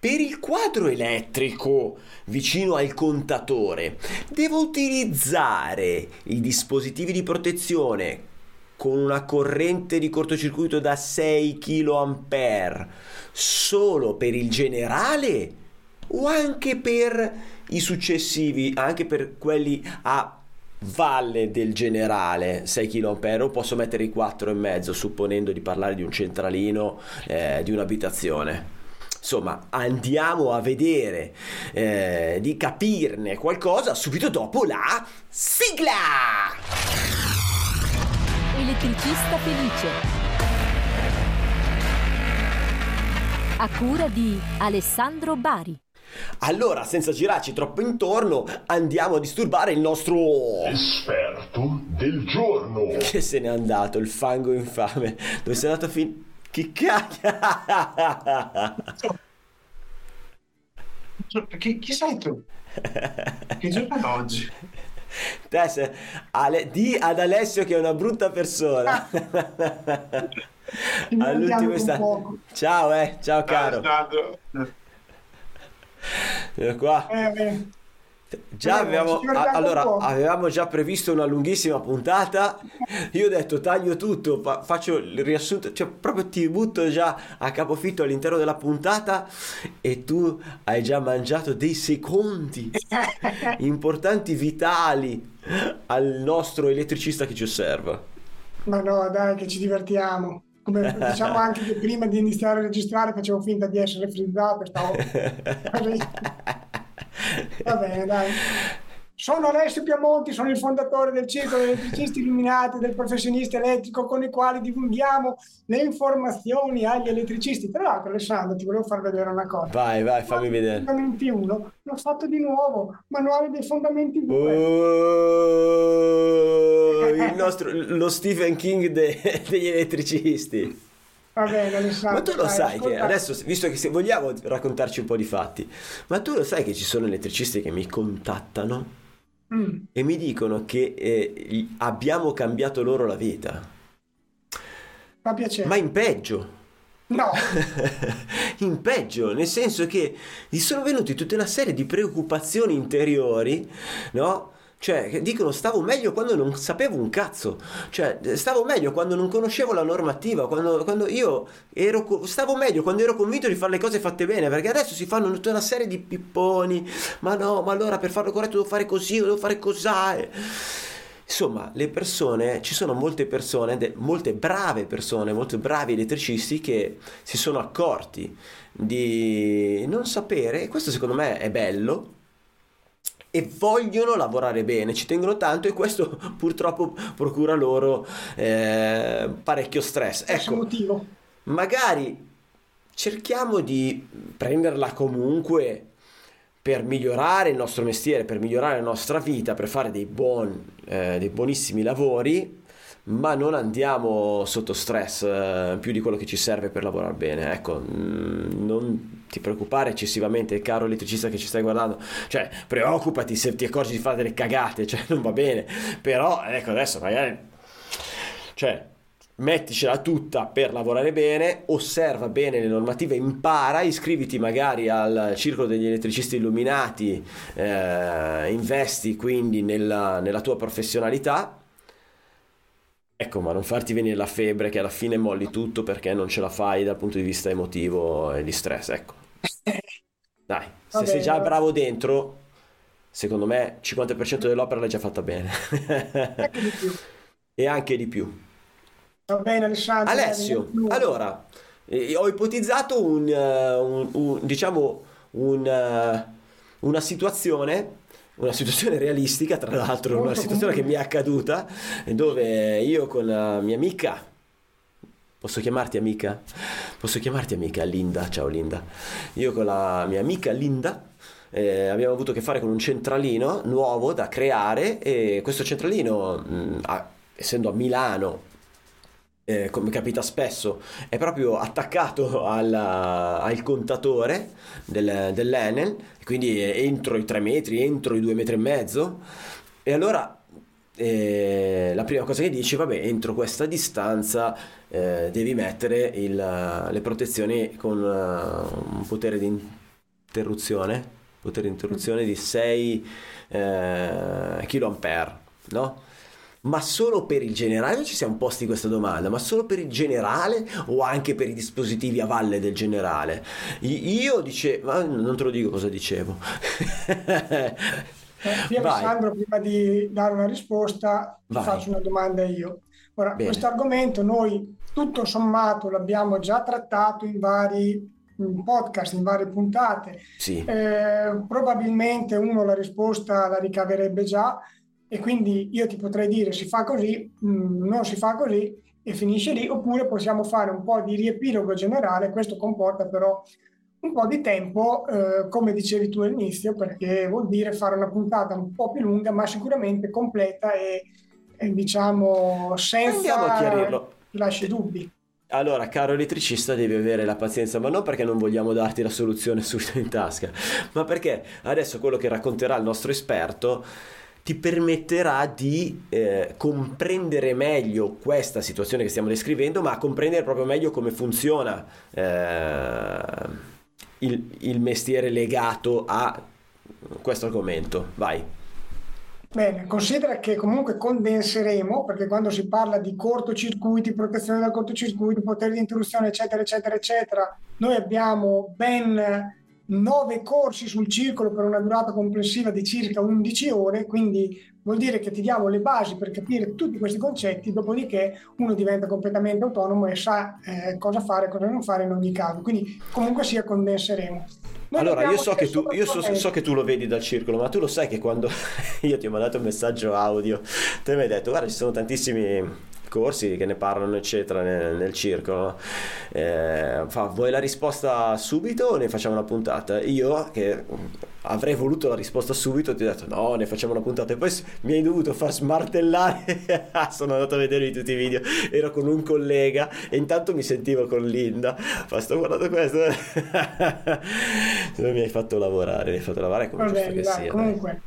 Per il quadro elettrico vicino al contatore devo utilizzare i dispositivi di protezione con una corrente di cortocircuito da 6 kA solo per il generale o anche per i successivi, anche per quelli a valle del generale 6 kA o posso mettere i 4,5 supponendo di parlare di un centralino eh, di un'abitazione insomma andiamo a vedere eh, di capirne qualcosa subito dopo la sigla elettricista felice a cura di Alessandro Bari allora, senza girarci troppo intorno, andiamo a disturbare il nostro esperto del giorno. Che se n'è andato il fango infame. Dove sei andato a fin... Che cacchio! Chi, chi sei tu? Che giorno è oggi? Te Ale, di ad Alessio che è una brutta persona. All'ultimo istante. Ciao, eh, ciao caro. Ciao, qua. Eh, Già avevamo, allora, avevamo già previsto una lunghissima puntata. Io ho detto taglio tutto, fa, faccio il riassunto, cioè proprio ti butto già a capofitto all'interno della puntata e tu hai già mangiato dei secondi importanti, vitali al nostro elettricista che ci osserva. Ma no, dai, che ci divertiamo. Come diciamo anche che prima di iniziare a registrare facevo finta di essere frizzato. Stavo... Va bene, dai. Sono Alessio Piamonti, sono il fondatore del Circolo Elettricisti Illuminati del Professionista Elettrico con i quali divulghiamo le informazioni agli elettricisti. Tra l'altro, Alessandro, ti volevo far vedere una cosa. Vai, vai, fammi vedere. Fondamenti 1, l'ho fatto di nuovo, manuale dei fondamenti 2. Oh, il nostro, lo Stephen King de, degli elettricisti. Va bene, Alessandro. Ma tu lo dai, sai ascolta... che adesso, visto che se vogliamo raccontarci un po' di fatti, ma tu lo sai che ci sono elettricisti che mi contattano mm. e mi dicono che eh, abbiamo cambiato loro la vita. Fa piacere. Ma in peggio. No. in peggio, nel senso che gli sono venuti tutta una serie di preoccupazioni interiori, no? Cioè, dicono stavo meglio quando non sapevo un cazzo. Cioè, stavo meglio quando non conoscevo la normativa, quando, quando io ero... Stavo meglio quando ero convinto di fare le cose fatte bene, perché adesso si fanno tutta una serie di pipponi. Ma no, ma allora per farlo corretto devo fare così, devo fare così. Insomma, le persone, ci sono molte persone, de, molte brave persone, molto bravi elettricisti che si sono accorti di non sapere, e questo secondo me è bello, e vogliono lavorare bene, ci tengono tanto e questo purtroppo procura loro eh, parecchio stress. Ecco, motivo. magari cerchiamo di prenderla comunque per migliorare il nostro mestiere, per migliorare la nostra vita, per fare dei, buon, eh, dei buonissimi lavori ma non andiamo sotto stress eh, più di quello che ci serve per lavorare bene. Ecco, mh, mm, non ti preoccupare eccessivamente, caro elettricista che ci stai guardando. Cioè, preoccupati se ti accorgi di fare delle cagate, cioè non va bene. Però, ecco, adesso magari... Cioè, metticela tutta per lavorare bene, osserva bene le normative, impara, iscriviti magari al circolo degli elettricisti illuminati, eh, investi quindi nella, nella tua professionalità Ecco, ma non farti venire la febbre che alla fine molli tutto perché non ce la fai dal punto di vista emotivo e di stress, ecco. Dai, se Vabbè, sei già bravo dentro, secondo me 50% dell'opera l'hai già fatta bene. Anche di più. e anche di più. Va bene, Alessandro. Alessio, allora, eh, ho ipotizzato un, uh, un, un diciamo, un, uh, una situazione una situazione realistica, tra l'altro una situazione che mi è accaduta, dove io con la mia amica, posso chiamarti amica? Posso chiamarti amica Linda, ciao Linda, io con la mia amica Linda eh, abbiamo avuto a che fare con un centralino nuovo da creare e questo centralino, mh, a, essendo a Milano, eh, come capita spesso, è proprio attaccato alla, al contatore del, dell'Enel, quindi entro i 3 metri, entro i 2 metri e mezzo, e allora eh, la prima cosa che dici, vabbè, entro questa distanza eh, devi mettere il, le protezioni con uh, un potere di interruzione, potere di interruzione di 6 eh, kA, no? Ma solo per il generale, noi ci siamo posti questa domanda, ma solo per il generale o anche per i dispositivi a valle del generale? Io dicevo, non te lo dico cosa dicevo. Eh, Io Vai. Alessandro, prima di dare una risposta, ti Vai. faccio una domanda io. Ora, questo argomento noi tutto sommato l'abbiamo già trattato in vari podcast, in varie puntate. Sì, Eh, probabilmente uno la risposta la ricaverebbe già e quindi io ti potrei dire si fa così, mm, non si fa così e finisce lì, oppure possiamo fare un po' di riepilogo generale, questo comporta però un po' di tempo, eh, come dicevi tu all'inizio, perché vuol dire fare una puntata un po' più lunga, ma sicuramente completa e, e, diciamo senza andiamo a chiarirlo. che lasci dubbi. Allora, caro elettricista, devi avere la pazienza, ma non perché non vogliamo darti la soluzione subito in tasca, ma perché adesso quello che racconterà il nostro esperto ti permetterà di eh, comprendere meglio questa situazione che stiamo descrivendo, ma comprendere proprio meglio come funziona eh, il, il mestiere legato a questo argomento. Vai. Bene, considera che comunque condenseremo, perché quando si parla di cortocircuiti, protezione dal cortocircuito, potere di interruzione, eccetera, eccetera, eccetera, noi abbiamo ben nove corsi sul circolo per una durata complessiva di circa 11 ore, quindi vuol dire che ti diamo le basi per capire tutti questi concetti, dopodiché uno diventa completamente autonomo e sa eh, cosa fare e cosa non fare in ogni caso. Quindi comunque sia condenseremo. Noi Allora, io so che, tu, io so, so che tu lo vedi dal circolo, ma tu lo sai che quando io ti ho mandato un messaggio audio, te mi hai detto, guarda, ci sono tantissimi corsi che ne parlano, eccetera, nel, nel circolo. Eh, fa, vuoi la risposta subito o ne facciamo una puntata? Io, che avrei voluto la risposta subito, ti ho detto, no, ne facciamo una puntata. E poi mi hai dovuto far smartellare. Sono andato a vedere tutti i video, ero con un collega e intanto mi sentivo con Linda. Fa, sto guardando questo. Mi hai fatto lavorare, mi hai fatto lavorare come Va giusto che dai, sia. dai. comunque,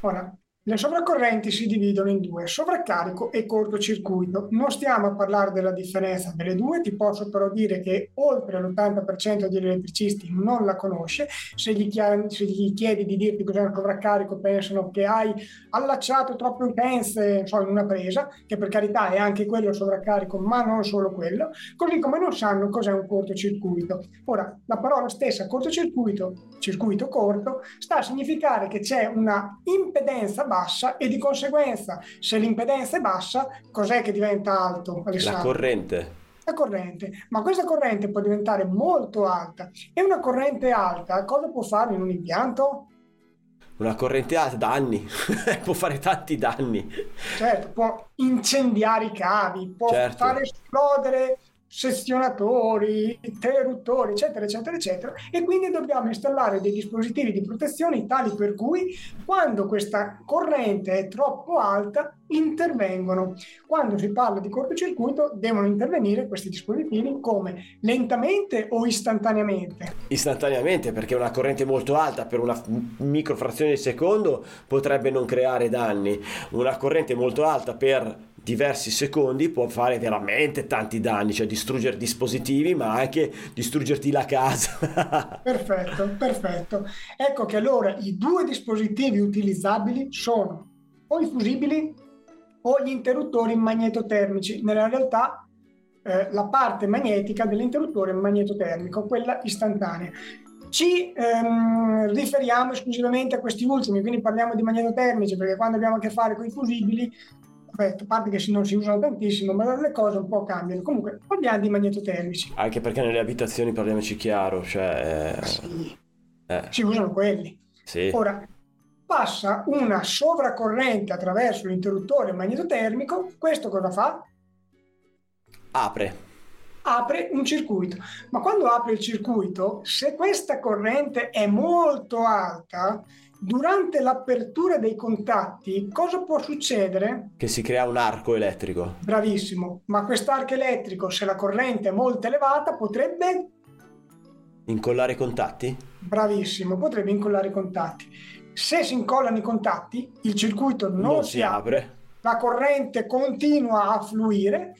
ora, le sovracorrenti si dividono in due, sovraccarico e cortocircuito. Non stiamo a parlare della differenza delle due, ti posso però dire che oltre l'80% degli elettricisti non la conosce. Se gli, chia- se gli chiedi di dirti cos'è un sovraccarico, pensano che hai allacciato troppe utenze so, in una presa, che per carità è anche quello sovraccarico, ma non solo quello, così come non sanno cos'è un cortocircuito. Ora, la parola stessa, cortocircuito, circuito corto, sta a significare che c'è una impedenza bassa e di conseguenza, se l'impedenza è bassa, cos'è che diventa alto, La Alessandro? corrente. La corrente, ma questa corrente può diventare molto alta e una corrente alta cosa può fare in un impianto? Una corrente alta, danni. Può fare tanti danni. Certo, può incendiare i cavi, può Certo. fare esplodere sezionatori, interruttori, eccetera, eccetera, eccetera. E quindi dobbiamo installare dei dispositivi di protezione tali per cui quando questa corrente è troppo alta intervengono. Quando si parla di cortocircuito devono intervenire questi dispositivi come lentamente o istantaneamente. Istantaneamente, perché una corrente molto alta per una microfrazione di secondo potrebbe non creare danni. Una corrente molto alta per diversi secondi può fare veramente tanti danni, cioè distruggere dispositivi, ma anche distruggerti la casa. Perfetto, perfetto. Ecco che allora i due dispositivi utilizzabili sono o i fusibili o gli interruttori magnetotermici. Nella realtà eh, la parte magnetica dell'interruttore magnetotermico, quella istantanea. Ci ehm, riferiamo esclusivamente a questi ultimi, quindi parliamo di magnetotermici perché quando abbiamo a che fare con i fusibili, vabbè, a parte che non si usano tantissimo, ma le cose un po' cambiano. Comunque parliamo di magnetotermici. anche perché nelle abitazioni, parliamoci chiaro, cioè... eh, Sì, eh, si usano quelli. sì. Ora, passa una sovracorrente attraverso l'interruttore magnetotermico, questo cosa fa? Apre. Apre un circuito. Ma quando apre il circuito, se questa corrente è molto alta, durante l'apertura dei contatti, cosa può succedere? Che si crea un arco elettrico. Bravissimo, ma quest'arco elettrico, se la corrente è molto elevata, potrebbe Incollare i contatti? Bravissimo, potrebbe incollare i contatti. Se si incollano i contatti, il circuito non, Non si si apre, apre. la corrente continua a fluire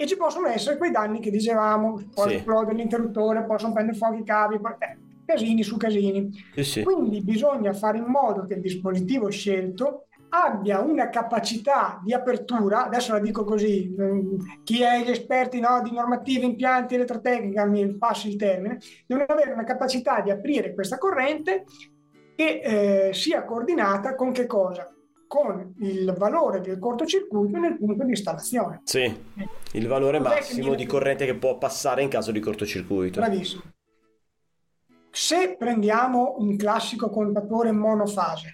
e ci possono essere quei danni che dicevamo, può Sì. esplodere l'interruttore, possono prendere fuoco i cavi, eh, casini su casini. Sì, sì. Quindi bisogna fare in modo che il dispositivo scelto abbia una capacità di apertura, adesso la dico così, mm, chi è gli esperti no, di normative, impianti, elettrotecnica, mi passi il termine, devono avere una capacità di aprire questa corrente che eh, sia coordinata con che cosa? Con il valore del cortocircuito nel punto di installazione. Sì, il valore Cos'è massimo di corrente che può passare in caso di cortocircuito. Bravissimo. Se prendiamo un classico contatore monofase,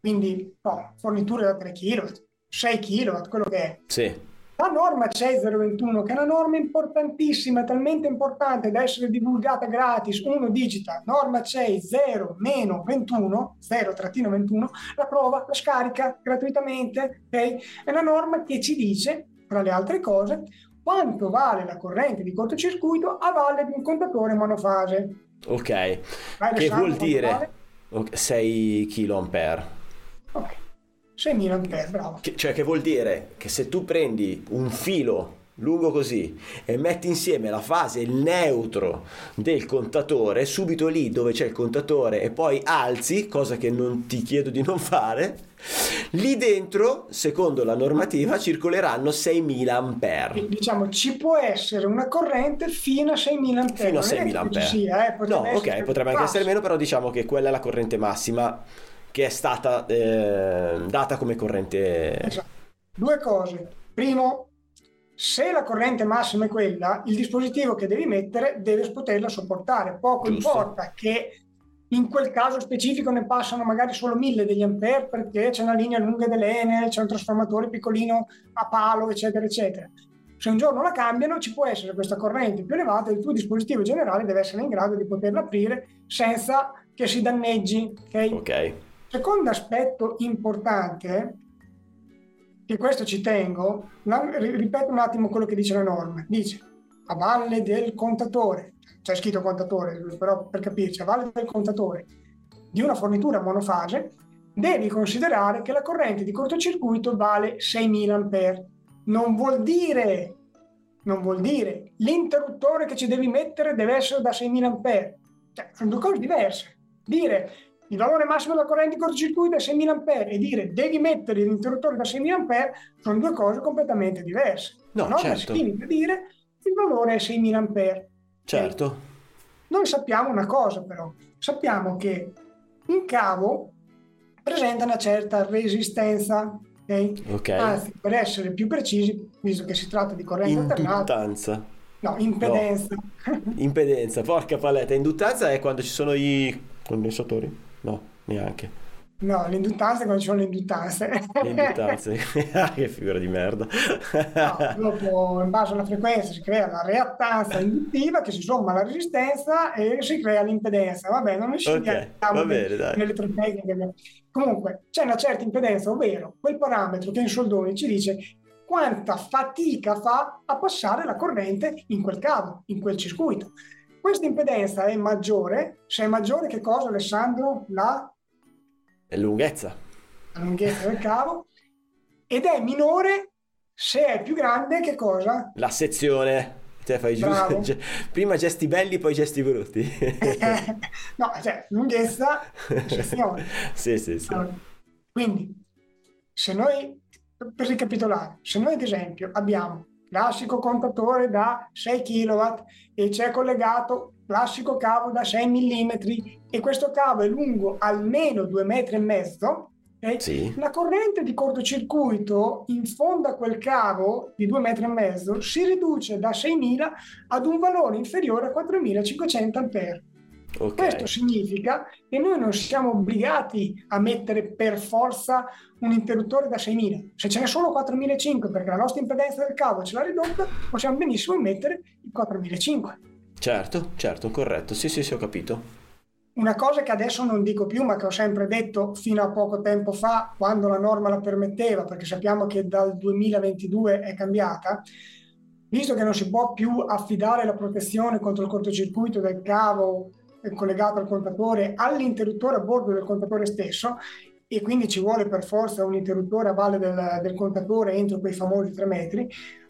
quindi no, forniture da 3 kW, 6 kW, quello che è, Sì, La norma CE 021, che è una norma importantissima, talmente importante da essere divulgata gratis, uno digita norma CE 0-21, 0-21, la prova, la scarica gratuitamente, ok? È una norma che ci dice, tra le altre cose, quanto vale la corrente di cortocircuito a valle di un contatore monofase. ok. Vai, Che vuol dire vale? ok, 6 kA. Ok, 6.000 ampere, bravo. Che- cioè che vuol dire che se tu prendi un filo lungo così e metti insieme la fase il neutro del contatore subito lì dove c'è il contatore e poi alzi cosa che non ti chiedo di non fare lì dentro secondo la normativa circoleranno 6000 ampere Diciamo, ci può essere una corrente fino a 6.000 ampere. fino a Non è 6000 che ci ampere sia, eh, no potrebbe ok essere potrebbe anche basso. essere meno però diciamo che quella è la corrente massima che è stata eh, data come corrente Esatto. Due cose. Primo, se la corrente massima è quella, il dispositivo che devi mettere deve poterla sopportare. Poco Giusto. importa che in quel caso specifico ne passano magari solo 1000 degli ampere perché c'è una linea lunga dell'Enel, c'è un trasformatore piccolino a palo, eccetera, eccetera. Se un giorno la cambiano, ci può essere questa corrente più elevata e il tuo dispositivo generale deve essere in grado di poterla aprire senza che si danneggi. ok? ok Secondo aspetto importante, che questo ci tengo, ripeto un attimo quello che dice la norma. Dice a valle del contatore, c'è scritto contatore, però per capirci, a valle del contatore di una fornitura monofase, devi considerare che la corrente di cortocircuito vale 6.000 ampere. Non vuol dire, non vuol dire l'interruttore che ci devi mettere deve essere da 6.000 ampere. Cioè, sono due cose diverse. Dire il valore massimo della corrente di cortocircuito è 6.000 ampere e dire devi mettere l'interruttore da 6.000 ampere sono due cose completamente diverse. No, norma certo. si limita a dire il valore è 6.000 ampere. certo Noi sappiamo una cosa però, sappiamo che un cavo presenta una certa resistenza, ok? ok Anzi, per essere più precisi, visto che si tratta di corrente alternata, no, impedenza. Impedenza, porca paletta. Induttanza è quando ci sono i condensatori? No, neanche. No, l'induttanza è quando ci sono le induttanze. Le induttanze. che figura di merda. No, dopo, in base alla frequenza, si crea la reattanza induttiva che si somma alla resistenza e si crea l'impedenza. Vabbè, non ci Ok, va bene, dai. nell'elettrotecnica. Comunque, c'è una certa impedenza, ovvero quel parametro che in soldoni ci dice quanta fatica fa a passare la corrente in quel cavo, in quel circuito. Questa impedenza è maggiore, se è maggiore che cosa Alessandro? La È lunghezza. la lunghezza del cavo ed è minore se è più grande che cosa? La sezione. Te fai giusto. ge- Prima gesti belli, poi gesti brutti. no, cioè lunghezza sezione. sì, sì, sì. Allora, quindi, se noi, per ricapitolare, se noi ad esempio abbiamo classico contatore da 6 kW e c'è collegato classico cavo da 6 mm e questo cavo è lungo almeno 2 metri e mezzo? Sì. la corrente di cortocircuito in fondo a quel cavo di 2 metri e mezzo si riduce da 6.000 ad un valore inferiore a 4.500 ampere. Ok. Questo significa che noi non siamo obbligati a mettere per forza un interruttore da 6.000. Se ce n'è solo 4.500 perché la nostra impedenza del cavo ce l'ha ridotta, possiamo benissimo mettere il 4.500. Certo, certo, corretto. Sì, sì, sì, ho capito. Una cosa che adesso non dico più, ma che ho sempre detto fino a poco tempo fa, quando la norma la permetteva, perché sappiamo che dal 2022 è cambiata, visto che non si può più affidare la protezione contro il cortocircuito del cavo collegato al contatore all'interruttore a bordo del contatore stesso, e quindi ci vuole per forza un interruttore a valle del, del contatore entro quei famosi 3 metri,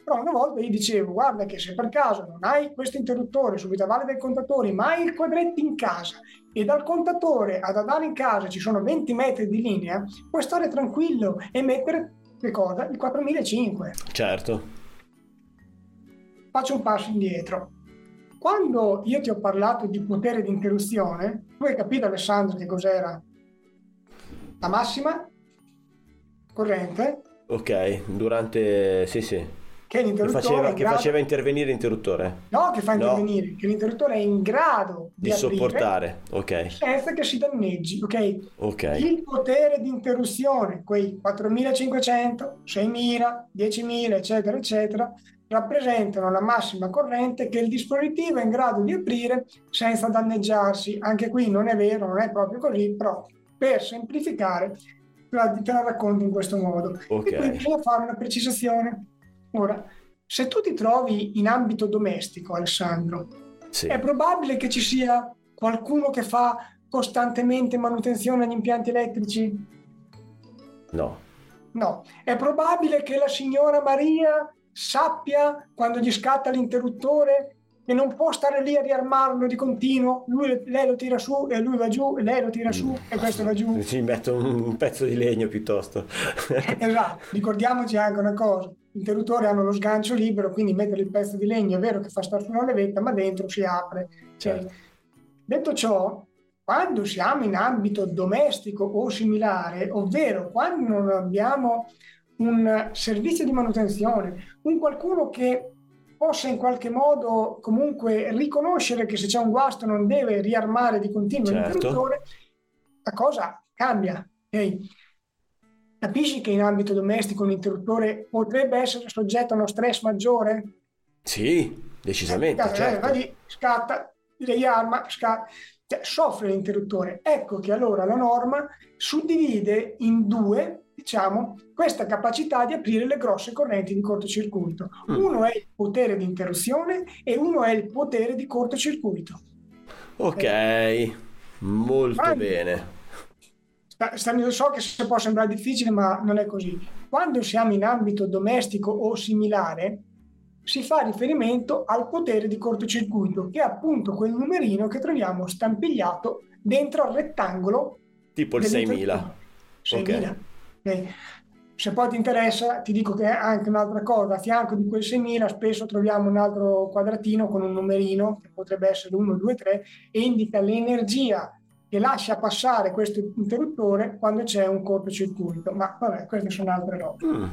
Però una volta gli dicevo, guarda che se per caso non hai questo interruttore subito a valle dai contatori, ma hai il quadretto in casa e dal contatore ad andare in casa ci sono 20 metri di linea, puoi stare tranquillo e mettere che cosa? Il 4500. Certo. Faccio un passo indietro. Quando io ti ho parlato di potere di interruzione, tu hai capito Alessandro che cos'era? La massima corrente Ok, durante... sì sì. che Che faceva, in che grado- faceva intervenire l'interruttore. no, che fa No. intervenire, che l'interruttore è in grado di, Di sopportare. Ok, senza che si danneggi, ok? ok. Il potere di interruzione, quei 4500, 6000, 10.000, eccetera, eccetera, rappresentano la massima corrente che il dispositivo è in grado di aprire senza danneggiarsi. Anche qui non è vero, non è proprio così, però per semplificare te la, te la racconto in questo modo. Ok. E quindi bisogna fare una precisazione. Ora, se tu ti trovi in ambito domestico, Alessandro, Sì. è probabile che ci sia qualcuno che fa costantemente manutenzione agli impianti elettrici? No. No. È probabile che la signora Maria sappia quando gli scatta l'interruttore e non può stare lì a riarmarlo di continuo, lui, lei lo tira su e lui va giù, e lei lo tira su e questo va giù. Ci metto un pezzo di legno piuttosto. Esatto, ricordiamoci anche una cosa, gli interruttori hanno lo sgancio libero, quindi mettere il pezzo di legno è vero che fa stare su una levetta, ma dentro si apre. Cioè, Certo. Detto ciò, quando siamo in ambito domestico o similare, ovvero quando non abbiamo un servizio di manutenzione, un qualcuno che possa in qualche modo comunque riconoscere che se c'è un guasto non deve riarmare di continuo Certo. l'interruttore, la cosa cambia. ok? Capisci che in ambito domestico un interruttore potrebbe essere soggetto a uno stress maggiore? Sì, decisamente, Eh, certo. va lì, scatta, riarma, scatta, cioè, soffre l'interruttore. Ecco che allora la norma suddivide in due, diciamo, questa capacità di aprire le grosse correnti di cortocircuito. Mm. Uno è il potere di interruzione e uno è il potere di cortocircuito. Ok, molto Quando- bene. Sta- So che se può sembrare difficile, ma non è così. Quando siamo in ambito domestico o similare, si fa riferimento al potere di cortocircuito, che è appunto quel numerino che troviamo stampigliato dentro al rettangolo Tipo il 6000. 6.000. Ok. Se poi ti interessa, ti dico che anche un'altra cosa, a fianco di quel 6.000 spesso troviamo un altro quadratino con un numerino, che potrebbe essere 1, 2, 3, e indica l'energia che lascia passare questo interruttore quando c'è un cortocircuito. Ma vabbè, queste sono altre robe. Mm.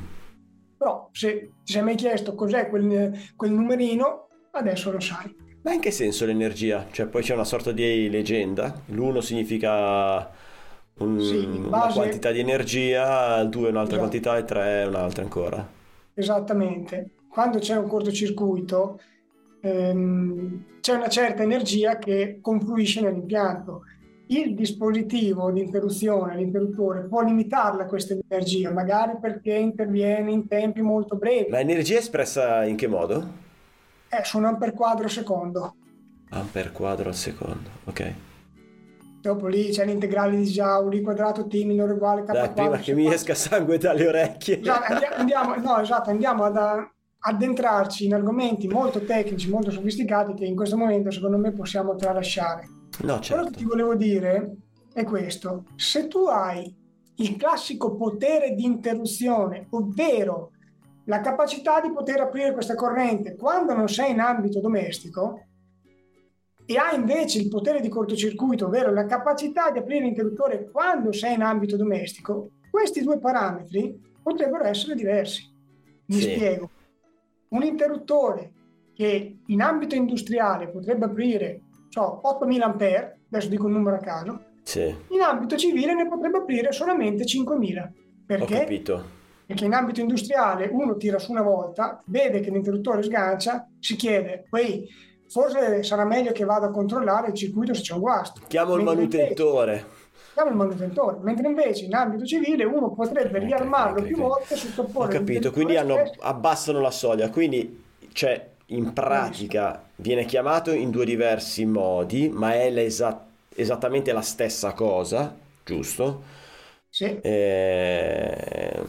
Però se ti sei mai chiesto cos'è quel, quel numerino, adesso lo sai. Ma in che senso l'energia? Cioè, poi c'è una sorta di leggenda. L'uno significa un- Sì, una base- quantità di energia, il due è un'altra Esatto. quantità e tre è un'altra ancora. Esattamente. Quando c'è un cortocircuito ehm, c'è una certa energia che confluisce nell'impianto. Il dispositivo di interruzione, l'interruttore, può limitarla questa energia, magari perché interviene in tempi molto brevi, Ma energia espressa in che modo? eh, su un ampere quadro secondo. Ampere quadro al secondo, ok. Dopo lì c'è l'integrale di Joule, quadrato T minore uguale K Dai, prima che mi esca sangue dalle orecchie. Esatto, andi- andiamo, no, esatto, andiamo ad addentrarci in argomenti molto tecnici, molto sofisticati che in questo momento secondo me possiamo tralasciare. No, Quello che certo. ti volevo dire è questo. Se tu hai il classico potere di interruzione, ovvero la capacità di poter aprire questa corrente quando non sei in ambito domestico, e hai invece il potere di cortocircuito, ovvero la capacità di aprire l'interruttore quando sei in ambito domestico, questi due parametri potrebbero essere diversi. Mi Sì. spiego. Un interruttore che in ambito industriale potrebbe aprire so, 8000 ampere, adesso dico un numero a caso, Sì, in ambito civile ne potrebbe aprire solamente 5000. ho Perché? capito. Perché in ambito industriale uno tira su una volta, vede che l'interruttore sgancia, si chiede, poi forse sarà meglio che vada a controllare il circuito se c'è un guasto. Chiamo il manutentore. Chiama il manutentore, mentre invece in ambito civile uno potrebbe Ok, riarmarlo ok, più ok. volte, Ho sottoporre capito, l'interruttore quindi hanno, abbassano la soglia, quindi cioè in pratica viene chiamato in due diversi modi, ma è esattamente la stessa cosa, giusto? Sì. Ehm,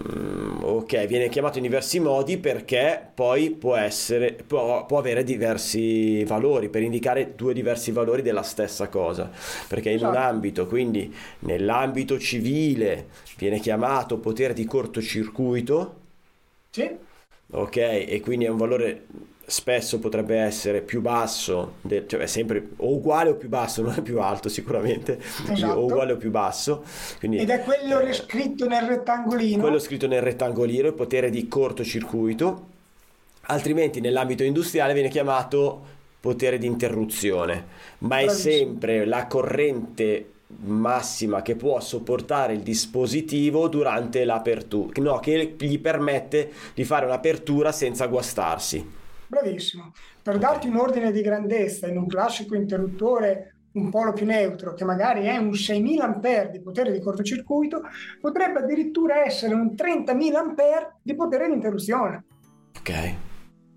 ok, viene chiamato in diversi modi perché poi può essere, può, può avere diversi valori per indicare due diversi valori della stessa cosa. Perché in un Esatto. ambito, quindi nell'ambito civile, viene chiamato potere di cortocircuito, Sì, ok, e quindi è un valore spesso potrebbe essere più basso, del- cioè è sempre o uguale o più basso, non è più alto sicuramente, Esatto. o uguale o più basso. Quindi, ed è quello eh, scritto nel rettangolino. quello scritto nel rettangolino, il potere di cortocircuito, altrimenti nell'ambito industriale viene chiamato potere di interruzione, ma è sempre la corrente massima che può sopportare il dispositivo durante l'apertura, no, che gli permette di fare un'apertura senza guastarsi. Bravissimo. Per darti un ordine di grandezza in un classico interruttore un polo più neutro, che magari è un 6.000 ampere di potere di cortocircuito, potrebbe addirittura essere un 30.000 ampere di potere di interruzione. Ok,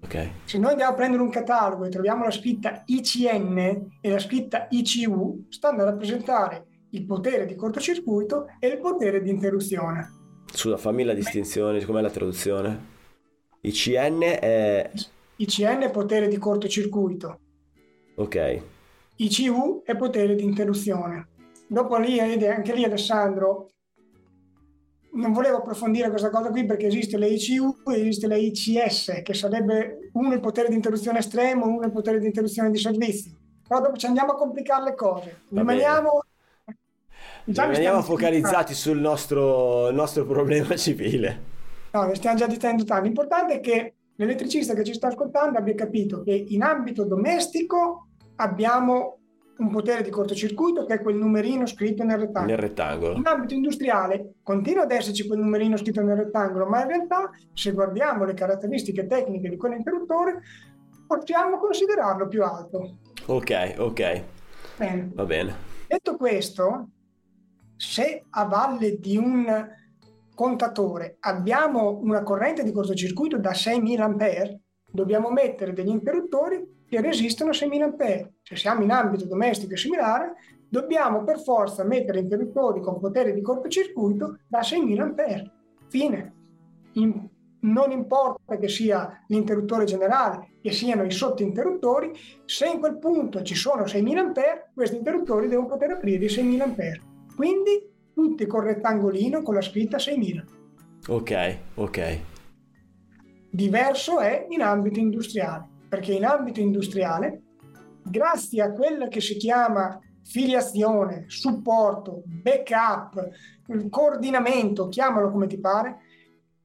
ok. Se noi andiamo a prendere un catalogo e troviamo la scritta ICN e la scritta ICU, stanno a rappresentare il potere di cortocircuito e il potere di interruzione. Scusa, fammi la distinzione, com'è la traduzione? ICN è... ICN è potere di cortocircuito, ok, ICU è potere di interruzione. Dopo lì, anche lì Alessandro, non volevo approfondire questa cosa qui perché esiste la ICU e esiste ICS, che sarebbe uno il potere di interruzione estremo, uno il potere di interruzione di servizio. Però dopo ci andiamo a complicare le cose. Rimaniamo... Mi rimaniamo focalizzati sul nostro, nostro problema civile. No, ne stiamo già dicendo tanto. L'importante è che l'elettricista che ci sta ascoltando abbia capito che in ambito domestico abbiamo un potere di cortocircuito che è quel numerino scritto nel rettangolo. Nel rettangolo. In ambito industriale continua ad esserci quel numerino scritto nel rettangolo, ma in realtà se guardiamo le caratteristiche tecniche di quell'interruttore possiamo considerarlo più alto. Ok, ok, Bene. va bene. Detto questo, se a valle di un contatore abbiamo una corrente di cortocircuito da 6.000 ampere, dobbiamo mettere degli interruttori che resistono a 6.000 ampere. Se siamo in ambito domestico e similare, dobbiamo per forza mettere interruttori con potere di cortocircuito da 6.000 ampere. Fine. In- non importa che sia l'interruttore generale, che siano i sottointerruttori, se in quel punto ci sono 6.000 ampere, questi interruttori devono poter aprire i 6.000 ampere. Quindi tutti col rettangolino con la scritta 6.000. Ok, ok. Diverso è in ambito industriale, perché in ambito industriale, grazie a quella che si chiama filiazione, supporto, backup, coordinamento, chiamalo come ti pare,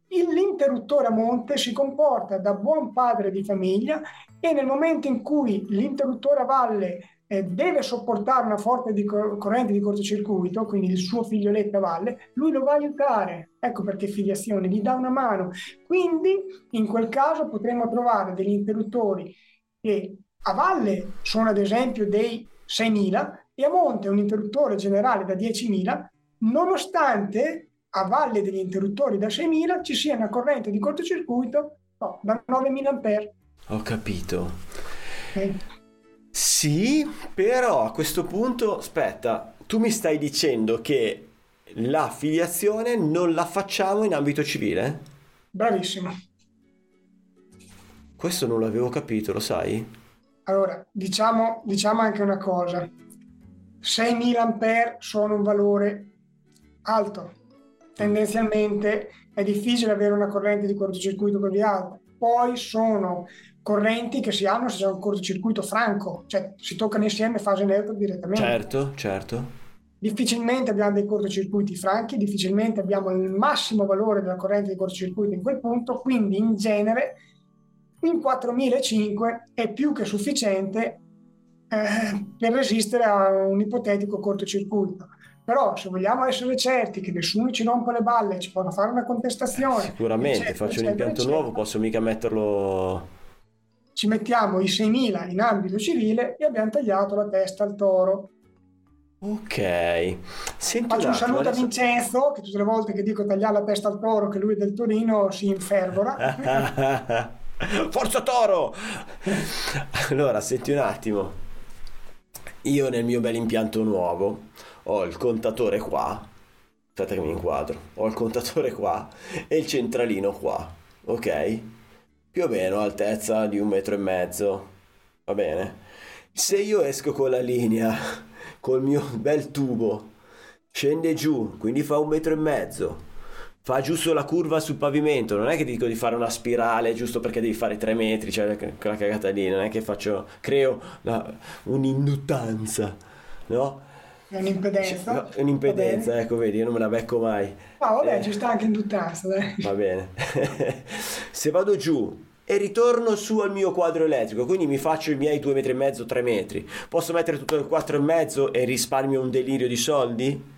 l'interruttore a monte si comporta da buon padre di famiglia e nel momento in cui l'interruttore a valle eh, deve sopportare una forte di cor- corrente di cortocircuito, quindi il suo figlioletto a valle, lui lo va a aiutare. Ecco perché filiazione, gli dà una mano. Quindi in quel caso potremmo trovare degli interruttori che a valle sono ad esempio dei 6.000 e a monte un interruttore generale da 10.000, nonostante a valle degli interruttori da 6.000 ci sia una corrente di cortocircuito no, da 9.000 ampere. Ho capito. Eh, Sì, però a questo punto, aspetta, tu mi stai dicendo che la filiazione non la facciamo in ambito civile? Bravissimo. Questo non l'avevo capito, lo sai? Allora, diciamo, diciamo anche una cosa. 6.000 ampere sono un valore alto. Tendenzialmente è difficile avere una corrente di cortocircuito così alta. Poi sono correnti che si hanno se c'è un cortocircuito franco, cioè si toccano insieme fase neutra direttamente. Certo, certo. Difficilmente abbiamo dei cortocircuiti franchi, difficilmente abbiamo il massimo valore della corrente di cortocircuito in quel punto, quindi in genere in 4005 è più che sufficiente eh, per resistere a un ipotetico cortocircuito. Però se vogliamo essere certi che nessuno ci rompa le balle, ci possa fare una contestazione, Sicuramente, eccetera, faccio un eccetera, impianto eccetera, nuovo, posso mica metterlo... ci mettiamo i 6.000 in ambito civile e abbiamo tagliato la testa al toro. Ok. Senti Faccio un saluto a adesso- Vincenzo, che tutte le volte che dico tagliare la testa al toro, che lui è del Torino, si infervora. Forza Toro! Allora, senti un attimo. Io nel mio bel impianto nuovo ho il contatore qua aspetta che mi inquadro, ho il contatore qua e il centralino qua, ok? Più o meno altezza di un metro e mezzo, va bene? Se io esco con la linea, col mio bel tubo, scende giù, quindi fa un metro e mezzo, fa giusto la curva sul pavimento, non è che ti dico di fare una spirale giusto perché devi fare 3 metri, cioè quella cagata lì, non è che faccio, creo la, un'induttanza, no? È un'impedenza. No, è un'impedenza, ecco, vedi, io non me la becco mai. No, vabbè, Eh. ci sta anche induttanza, dai. Va bene. Se vado giù e ritorno su al mio quadro elettrico, quindi mi faccio i miei 2 metri e mezzo, 3 metri, posso mettere tutto il 4 e mezzo e risparmio un delirio di soldi?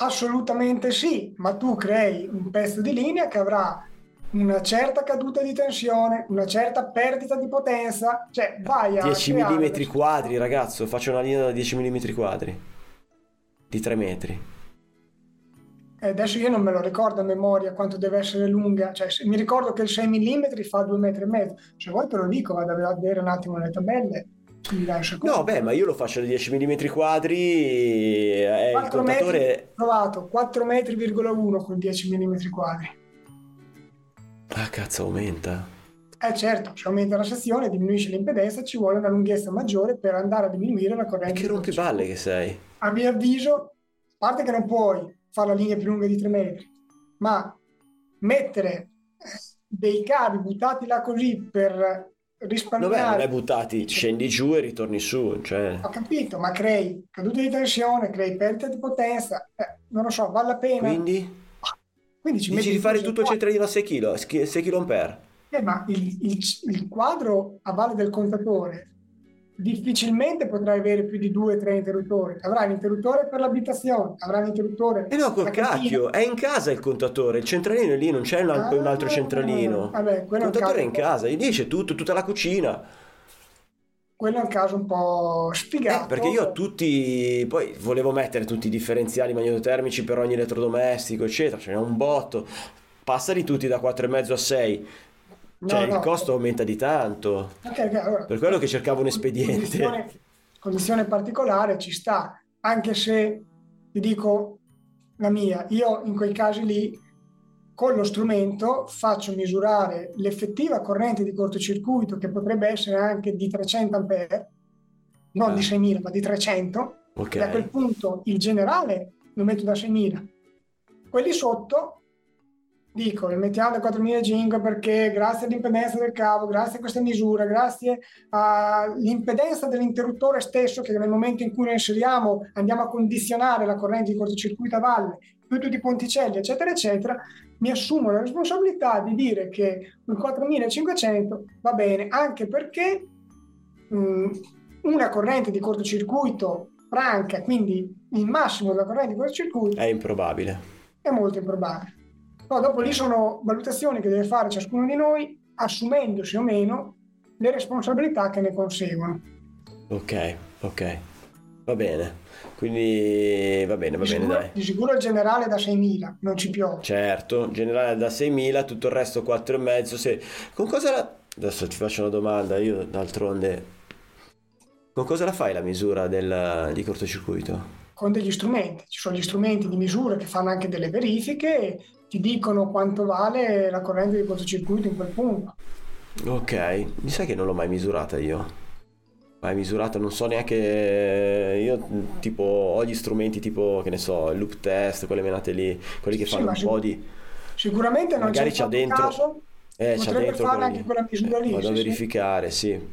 Assolutamente sì, ma tu crei un pezzo di linea che avrà una certa caduta di tensione, una certa perdita di potenza, cioè vai a 10 creare- mm quadri, ragazzo, faccio una linea da 10 mm quadri. Di 3 metri. Eh, adesso io non me lo ricordo a memoria quanto deve essere lunga, cioè mi ricordo che il 6 mm fa 2 metri e mezzo, se vuoi te lo dico, vado a vedere un attimo le tabelle. No, beh, ma io lo faccio da 10 mm quadri, è il 4 contatore... metri, provato, 4 metri,1 con 10 mm quadri. Ah, cazzo, aumenta. Eh certo, se aumenta la sezione, diminuisce l'impedenza, ci vuole una lunghezza maggiore per andare a diminuire la E corrente. che di rompiballe che sei. A mio avviso, a parte che non puoi fare la linea più lunga di 3 metri, ma mettere eh, dei cavi buttati là così per Vabbè, non risparmiare, è buttati, scendi giù e ritorni su, cioè... ho capito, ma crei caduta di tensione, crei perdita di potenza, eh, non lo so, vale la pena. Quindi Quindi ci dici metti di fare tutto il centralino a 6 kg, 6 kg Eh, ma il, il- il quadro a valle del contatore difficilmente potrai avere più di due o tre interruttori. Avrai l'interruttore per l'abitazione, avrai l'interruttore Eh no, col cacchio, è in casa il contatore, il centralino è lì, non c'è un, al- un altro Ah, centralino. vabbè, Il un contatore è in casa, lì c'è tutto, tutta la cucina. Quello è un caso un po' sfigato. Eh, perché io ho tutti, poi volevo mettere tutti i differenziali magnetotermici per ogni elettrodomestico, eccetera, ce n'è un botto. Passali tutti da 4,5 a 6. No, Cioè, no. il costo aumenta di tanto. Ok, ok, allora, Per quello che cercavo un espediente. Condizione, condizione particolare ci sta, anche se ti dico la mia, io in quei casi lì con lo strumento faccio misurare l'effettiva corrente di cortocircuito che potrebbe essere anche di 300 ampere, non Ah. di 6000 ma di 300, Ok. e a quel punto il generale lo metto da 6000. Quelli sotto dico, li mettiamo da 4500 perché grazie all'impedenza del cavo, grazie a queste misure, grazie all'impedenza dell'interruttore stesso che nel momento in cui lo inseriamo andiamo a condizionare la corrente di cortocircuito a valle, più tutti i ponticelli, eccetera, eccetera, mi assumo la responsabilità di dire che il 4500 va bene, anche perché mh, una corrente di cortocircuito franca, quindi il massimo della corrente di cortocircuito, È improbabile. è molto improbabile. Poi dopo lì sono valutazioni che deve fare ciascuno di noi, assumendosi o meno le responsabilità che ne conseguono. Ok, ok. Va bene. Quindi va bene, va Di bene, sicuro, dai. di sicuro il generale da 6.000, non ci piove. Certo, generale da 6.000, tutto il resto 4,5. Se... Con cosa la... Adesso ti faccio una domanda, io d'altronde... Con cosa la fai la misura del... di cortocircuito? Con degli strumenti, ci sono gli strumenti di misura che fanno anche delle verifiche ti dicono quanto vale la corrente di cortocircuito in quel punto. Ok, mi sa che non l'ho mai misurata io. Mai misurata, non so neanche... Io tipo ho gli strumenti tipo, che ne so, il loop test, quelle menate lì, quelli che Sì, fanno un sic- po' di... Sicuramente non Magari c'è dentro- caso, Eh, c'ha dentro fare anche quella misura lì. Vado a sì, sì. verificare, sì.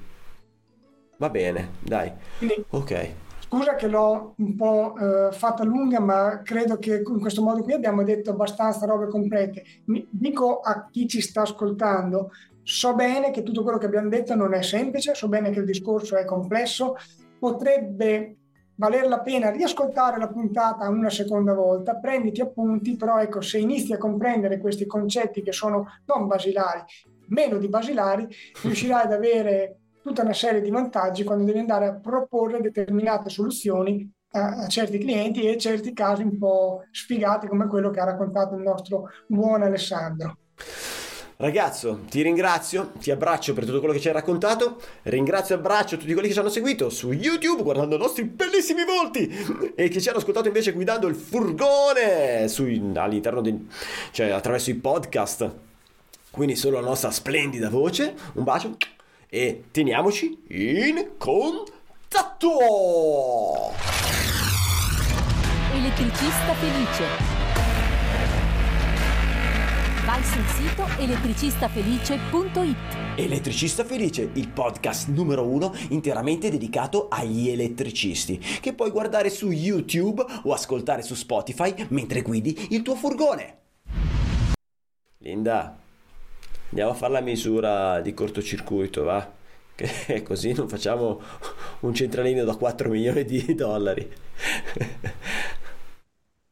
Va bene, dai. Quindi Ok. Scusa che l'ho un po' eh, fatta lunga, ma credo che in questo modo qui abbiamo detto abbastanza robe complete. Mi- dico a chi ci sta ascoltando, so bene che tutto quello che abbiamo detto non è semplice, so bene che il discorso è complesso, potrebbe valer la pena riascoltare la puntata una seconda volta, prenditi appunti, però ecco, se inizi a comprendere questi concetti che sono non basilari, meno di basilari, riuscirai ad avere tutta una serie di vantaggi quando devi andare a proporre determinate soluzioni a, a certi clienti e certi casi un po' sfigati come quello che ha raccontato il nostro buon Alessandro. Ragazzo, ti ringrazio, ti abbraccio per tutto quello che ci hai raccontato, ringrazio e abbraccio tutti quelli che ci hanno seguito su YouTube guardando i nostri bellissimi volti e che ci hanno ascoltato invece guidando il furgone sui, all'interno di, cioè attraverso i podcast. Quindi solo la nostra splendida voce. Un bacio e teniamoci in contatto. Elettricista felice. Vai sul sito elettricistafelice.it. Elettricista Felice, il podcast numero uno interamente dedicato agli elettricisti, che puoi guardare su YouTube o ascoltare su Spotify mentre guidi il tuo furgone. Linda, andiamo a fare la misura di cortocircuito, va? Che così non facciamo un centralino da 4 milioni di dollari.